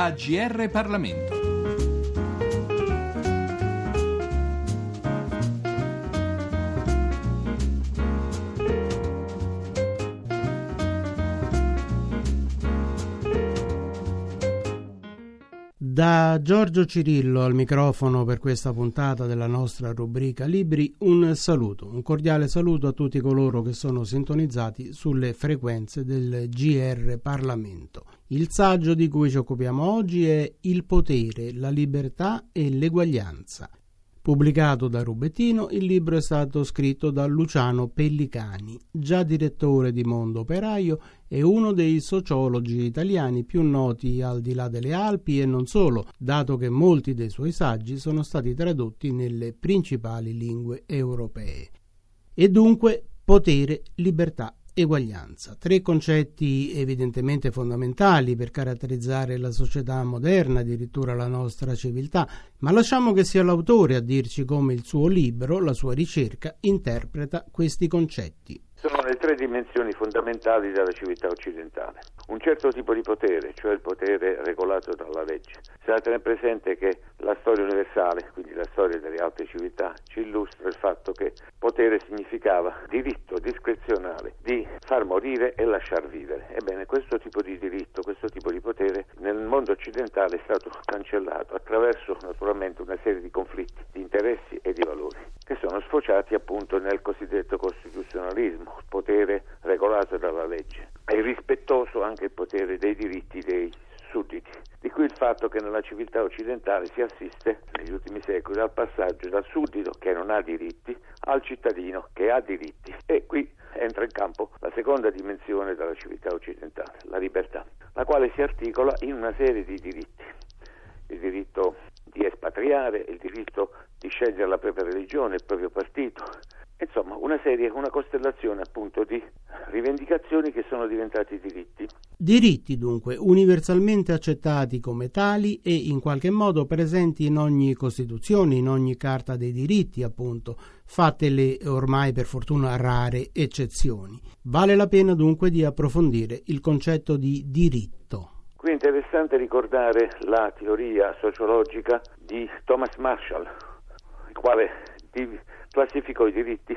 AGR Parlamento. Da Giorgio Cirillo al microfono per questa puntata della nostra rubrica Libri, un saluto, un cordiale saluto a tutti coloro che sono sintonizzati sulle frequenze del GR Parlamento. Il saggio di cui ci occupiamo oggi è Il potere, la libertà e l'eguaglianza Pubblicato da Rubettino, il libro è stato scritto da Luciano Pellicani, già direttore di Mondo Operaio e uno dei sociologi italiani più noti al di là delle Alpi e non solo, dato che molti dei suoi saggi sono stati tradotti nelle principali lingue europee. E dunque potere, libertà eguaglianza, tre concetti evidentemente fondamentali per caratterizzare la società moderna, addirittura la nostra civiltà, ma lasciamo che sia l'autore a dirci come il suo libro, la sua ricerca, interpreta questi concetti. Sono le tre dimensioni fondamentali della civiltà occidentale. Un certo tipo di potere, cioè il potere regolato dalla legge. Deve tenere presente che la storia universale, quindi la storia delle altre civiltà, ci illustra il fatto che potere significava diritto discrezionale di far morire e lasciar vivere. Ebbene, questo tipo di diritto, questo tipo di potere mondo occidentale è stato cancellato attraverso naturalmente una serie di conflitti di interessi e di valori che sono sfociati appunto nel cosiddetto costituzionalismo, potere regolato dalla legge. È rispettoso anche il potere dei diritti dei sudditi. Di qui il fatto che nella civiltà occidentale si assiste negli ultimi secoli al passaggio dal suddito che non ha diritti al cittadino che ha diritti. E qui entra in campo la seconda dimensione della civiltà occidentale, la libertà, la quale si articola in una serie di diritti. Il diritto di espatriare, il diritto di scegliere la propria religione, il proprio partito, insomma una serie, una costellazione appunto di rivendicazioni che sono diventati diritti. Diritti dunque universalmente accettati come tali e in qualche modo presenti in ogni Costituzione, in ogni Carta dei diritti appunto, fatte le ormai per fortuna rare eccezioni. Vale la pena dunque di approfondire il concetto di diritto. Qui è interessante ricordare la teoria sociologica di Thomas Marshall, il quale classificò i diritti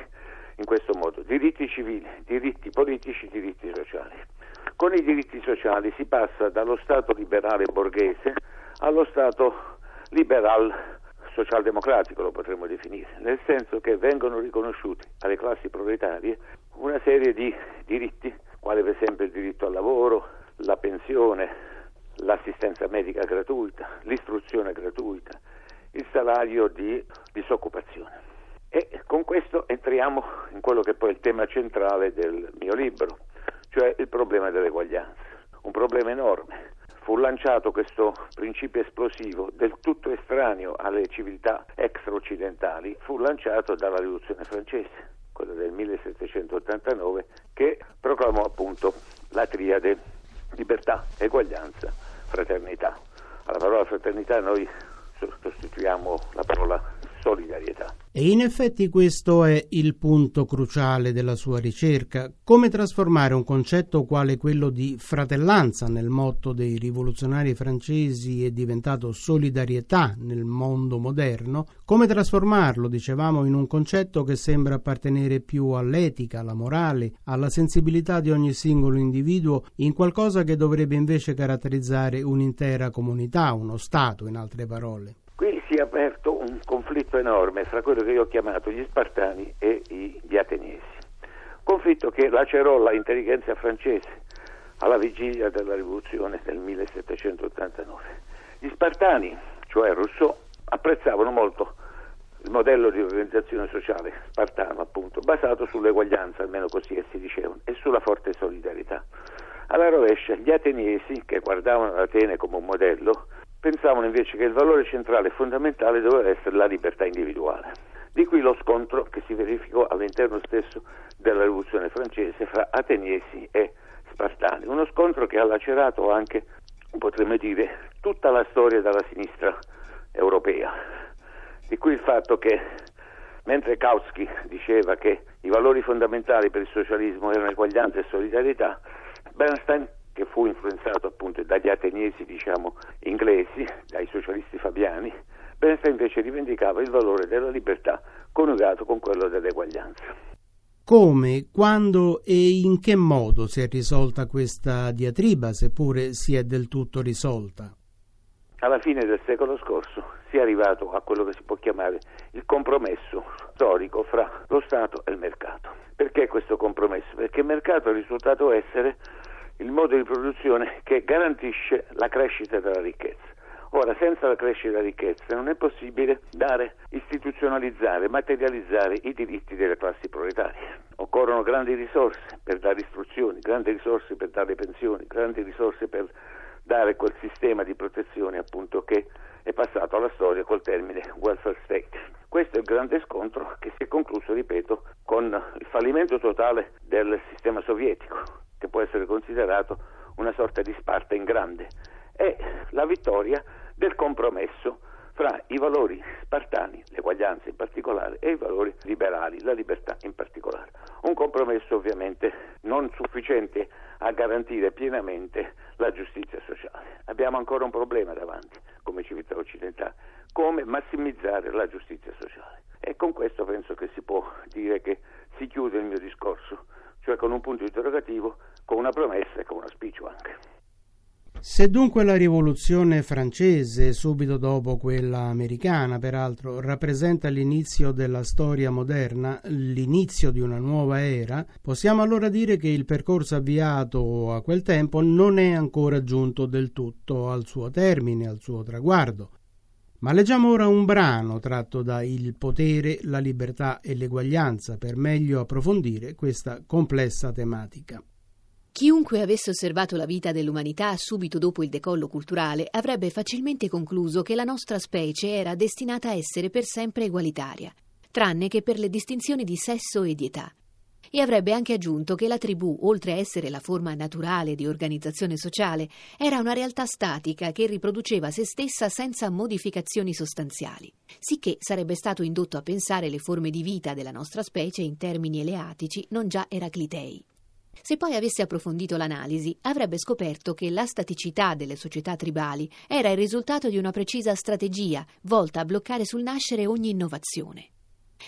in questo modo, diritti civili, diritti politici, diritti sociali. Con i diritti sociali si passa dallo Stato liberale borghese allo Stato liberal socialdemocratico, lo potremmo definire, nel senso che vengono riconosciuti alle classi proletarie una serie di diritti, quale per esempio il diritto al lavoro, la pensione, l'assistenza medica gratuita, l'istruzione gratuita, il salario di disoccupazione. E con questo entriamo in quello che poi è il tema centrale del mio libro, cioè il problema dell'eguaglianza. Un problema enorme. Fu lanciato questo principio esplosivo del tutto estraneo alle civiltà extra-occidentali, fu lanciato dalla rivoluzione francese, quella del 1789, che proclamò appunto la triade libertà, eguaglianza, fraternità. Alla parola fraternità noi sostituiamo la parola solidarietà. E in effetti questo è il punto cruciale della sua ricerca, come trasformare un concetto quale quello di fratellanza nel motto dei rivoluzionari francesi è diventato solidarietà nel mondo moderno, come trasformarlo, dicevamo, in un concetto che sembra appartenere più all'etica, alla morale, alla sensibilità di ogni singolo individuo, in qualcosa che dovrebbe invece caratterizzare un'intera comunità, uno Stato, in altre parole. Qui si è aperto un conflitto enorme fra quello che io ho chiamato gli Spartani e gli Ateniesi. Conflitto che lacerò l'intelligenza francese alla vigilia della rivoluzione del 1789. Gli Spartani, cioè Rousseau, apprezzavano molto il modello di organizzazione sociale spartano, appunto, basato sull'eguaglianza, almeno così essi dicevano, e sulla forte solidarietà. Alla rovescia, gli ateniesi, che guardavano Atene come un modello, pensavano invece che il valore centrale e fondamentale doveva essere la libertà individuale. Di qui lo scontro che si verificò all'interno stesso della rivoluzione francese fra ateniesi e spartani, uno scontro che ha lacerato anche, potremmo dire, tutta la storia della sinistra europea. Di qui il fatto che mentre Kautsky diceva che i valori fondamentali per il socialismo erano eguaglianza e solidarietà, Bernstein che fu influenzato appunto dagli ateniesi, diciamo, inglesi, dai socialisti fabiani, Benesta invece rivendicava il valore della libertà coniugato con quello dell'eguaglianza. Come, quando e in che modo si è risolta questa diatriba, seppure si è del tutto risolta? Alla fine del secolo scorso si è arrivato a quello che si può chiamare il compromesso storico fra lo Stato e il mercato. Perché questo compromesso? Perché il mercato è risultato essere il modo di produzione che garantisce la crescita della ricchezza. Ora, senza la crescita della ricchezza non è possibile dare, istituzionalizzare, materializzare i diritti delle classi proletarie. Occorrono grandi risorse per dare istruzioni, grandi risorse per dare pensioni, grandi risorse per dare quel sistema di protezione appunto che è passato alla storia col termine welfare state. Questo è il grande scontro che si è concluso, ripeto, con il fallimento totale del sistema sovietico, che può essere considerato una sorta di Sparta in grande, e la vittoria del compromesso fra i valori spartani, l'eguaglianza in particolare, e i valori liberali, la libertà in particolare. Un compromesso ovviamente non sufficiente a garantire pienamente la giustizia sociale. Abbiamo ancora un problema davanti come civiltà occidentale, come massimizzare la giustizia sociale. E con questo penso che si può dire che si chiude il mio discorso, cioè con un punto interrogativo, con una promessa e con un auspicio anche. Se dunque la rivoluzione francese, subito dopo quella americana, peraltro, rappresenta l'inizio della storia moderna, l'inizio di una nuova era, possiamo allora dire che il percorso avviato a quel tempo non è ancora giunto del tutto al suo termine, al suo traguardo. Ma leggiamo ora un brano tratto da Il potere, la libertà e l'eguaglianza per meglio approfondire questa complessa tematica. Chiunque avesse osservato la vita dell'umanità subito dopo il decollo culturale avrebbe facilmente concluso che la nostra specie era destinata a essere per sempre egualitaria, tranne che per le distinzioni di sesso e di età. E avrebbe anche aggiunto che la tribù, oltre a essere la forma naturale di organizzazione sociale, era una realtà statica che riproduceva se stessa senza modificazioni sostanziali, sicché sarebbe stato indotto a pensare le forme di vita della nostra specie in termini eleatici, non già eraclitei. Se poi avesse approfondito l'analisi, avrebbe scoperto che la staticità delle società tribali era il risultato di una precisa strategia volta a bloccare sul nascere ogni innovazione.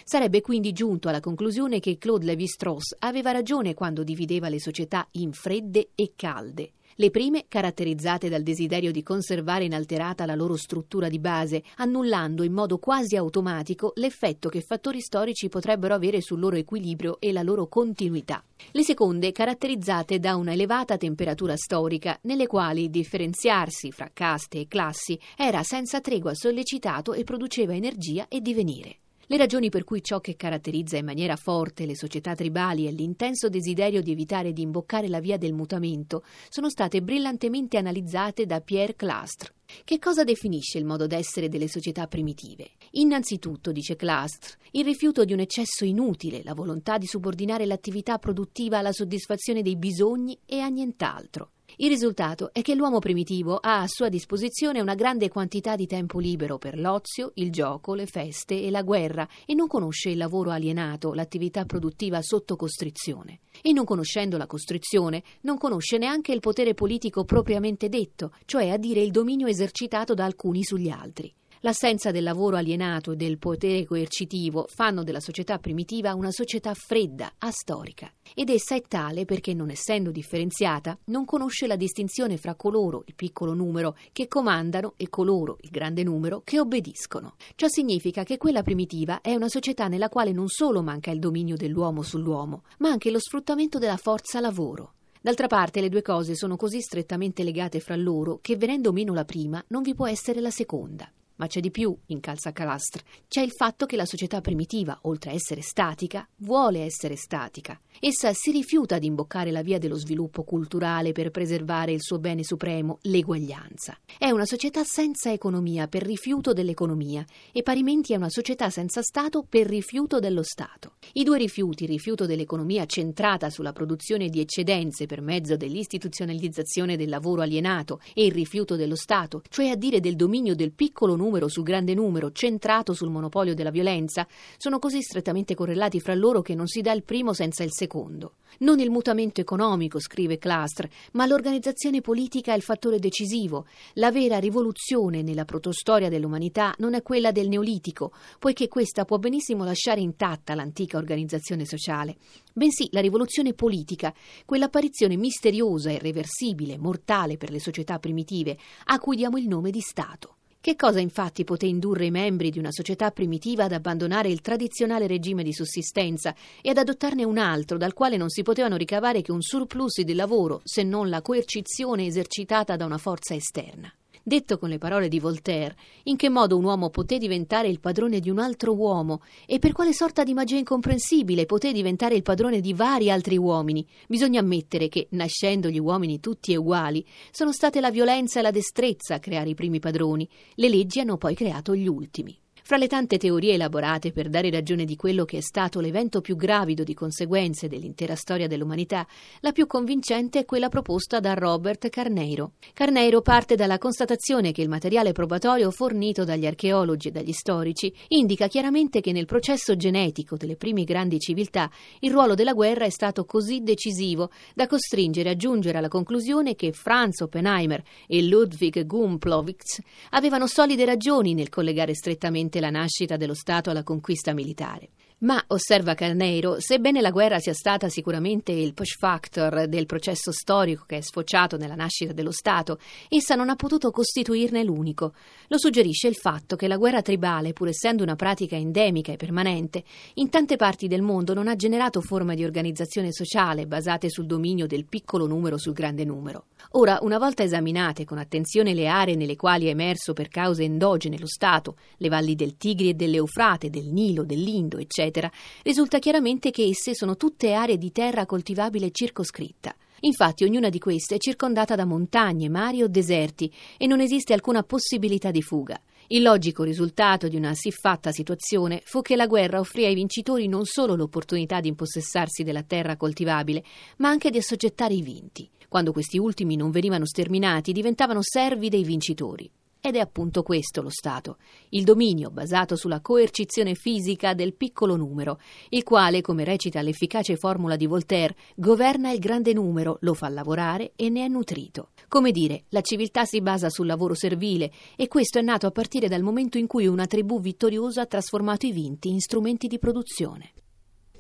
Sarebbe quindi giunto alla conclusione che Claude Lévi-Strauss aveva ragione quando divideva le società in fredde e calde, le prime caratterizzate dal desiderio di conservare inalterata la loro struttura di base, annullando in modo quasi automatico l'effetto che fattori storici potrebbero avere sul loro equilibrio e la loro continuità. Le seconde caratterizzate da una elevata temperatura storica, nelle quali differenziarsi fra caste e classi era senza tregua sollecitato e produceva energia e divenire. Le ragioni per cui ciò che caratterizza in maniera forte le società tribali è l'intenso desiderio di evitare di imboccare la via del mutamento sono state brillantemente analizzate da Pierre Clastre. Che cosa definisce il modo d'essere delle società primitive? Innanzitutto, dice Clastre, il rifiuto di un eccesso inutile, la volontà di subordinare l'attività produttiva alla soddisfazione dei bisogni e a nient'altro. Il risultato è che l'uomo primitivo ha a sua disposizione una grande quantità di tempo libero per l'ozio, il gioco, le feste e la guerra e non conosce il lavoro alienato, l'attività produttiva sotto costrizione. E non conoscendo la costrizione, non conosce neanche il potere politico propriamente detto, cioè a dire il dominio esercitato da alcuni sugli altri. L'assenza del lavoro alienato e del potere coercitivo fanno della società primitiva una società fredda, astorica. Ed essa è tale perché, non essendo differenziata, non conosce la distinzione fra coloro, il piccolo numero, che comandano e coloro, il grande numero, che obbediscono. Ciò significa che quella primitiva è una società nella quale non solo manca il dominio dell'uomo sull'uomo, ma anche lo sfruttamento della forza lavoro. D'altra parte le due cose sono così strettamente legate fra loro che venendo meno la prima non vi può essere la seconda. Ma c'è di più, incalza Calastre. C'è il fatto che la società primitiva, oltre a essere statica, vuole essere statica. Essa si rifiuta di imboccare la via dello sviluppo culturale per preservare il suo bene supremo, l'eguaglianza. È una società senza economia per rifiuto dell'economia e parimenti è una società senza Stato per rifiuto dello Stato. I due rifiuti, il rifiuto dell'economia centrata sulla produzione di eccedenze per mezzo dell'istituzionalizzazione del lavoro alienato e il rifiuto dello Stato, cioè a dire del dominio del piccolo numero numero sul grande numero, centrato sul monopolio della violenza, sono così strettamente correlati fra loro che non si dà il primo senza il secondo. Non il mutamento economico, scrive Clastre, ma l'organizzazione politica è il fattore decisivo. La vera rivoluzione nella protostoria dell'umanità non è quella del neolitico, poiché questa può benissimo lasciare intatta l'antica organizzazione sociale, bensì la rivoluzione politica, quell'apparizione misteriosa, irreversibile, mortale per le società primitive, a cui diamo il nome di Stato. Che cosa infatti poté indurre i membri di una società primitiva ad abbandonare il tradizionale regime di sussistenza e ad adottarne un altro dal quale non si potevano ricavare che un surplus di lavoro, se non la coercizione esercitata da una forza esterna? Detto con le parole di Voltaire, in che modo un uomo poté diventare il padrone di un altro uomo? E per quale sorta di magia incomprensibile poté diventare il padrone di vari altri uomini, bisogna ammettere che, nascendo gli uomini tutti uguali, sono state la violenza e la destrezza a creare i primi padroni, le leggi hanno poi creato gli ultimi. Fra le tante teorie elaborate per dare ragione di quello che è stato l'evento più gravido di conseguenze dell'intera storia dell'umanità, la più convincente è quella proposta da Robert Carneiro. Carneiro parte dalla constatazione che il materiale probatorio fornito dagli archeologi e dagli storici indica chiaramente che nel processo genetico delle prime grandi civiltà il ruolo della guerra è stato così decisivo da costringere a giungere alla conclusione che Franz Oppenheimer e Ludwig Gumplowicz avevano solide ragioni nel collegare strettamente la nascita dello Stato alla conquista militare. Ma, osserva Carneiro, sebbene la guerra sia stata sicuramente il push factor del processo storico che è sfociato nella nascita dello Stato, essa non ha potuto costituirne l'unico. Lo suggerisce il fatto che la guerra tribale, pur essendo una pratica endemica e permanente, in tante parti del mondo non ha generato forme di organizzazione sociale basate sul dominio del piccolo numero sul grande numero. Ora, una volta esaminate con attenzione le aree nelle quali è emerso per cause endogene lo Stato, le valli del Tigri e dell'Eufrate, del Nilo, dell'Indo, eccetera, risulta chiaramente che esse sono tutte aree di terra coltivabile circoscritta. Infatti ognuna di queste è circondata da montagne, mari o deserti e non esiste alcuna possibilità di fuga. Il logico risultato di una siffatta situazione fu che la guerra offrì ai vincitori non solo l'opportunità di impossessarsi della terra coltivabile, ma anche di assoggettare i vinti. Quando questi ultimi non venivano sterminati, diventavano servi dei vincitori. Ed è appunto questo lo Stato, il dominio basato sulla coercizione fisica del piccolo numero, il quale, come recita l'efficace formula di Voltaire, governa il grande numero, lo fa lavorare e ne è nutrito. Come dire, la civiltà si basa sul lavoro servile e questo è nato a partire dal momento in cui una tribù vittoriosa ha trasformato i vinti in strumenti di produzione.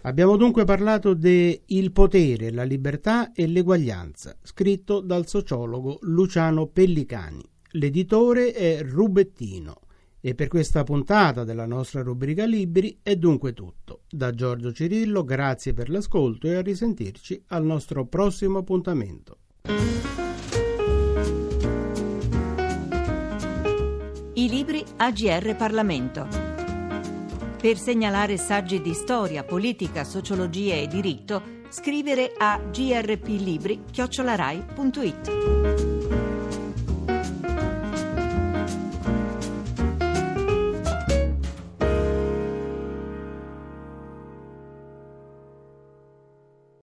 Abbiamo dunque parlato de Il potere, la libertà e l'eguaglianza, scritto dal sociologo Luciano Pellicani. L'editore è Rubettino. E per questa puntata della nostra rubrica Libri è dunque tutto. Da Giorgio Cirillo, grazie per l'ascolto e a risentirci al nostro prossimo appuntamento. I libri AGR Parlamento. Per segnalare saggi di storia, politica, sociologia e diritto, scrivere a grplibri@rai.it.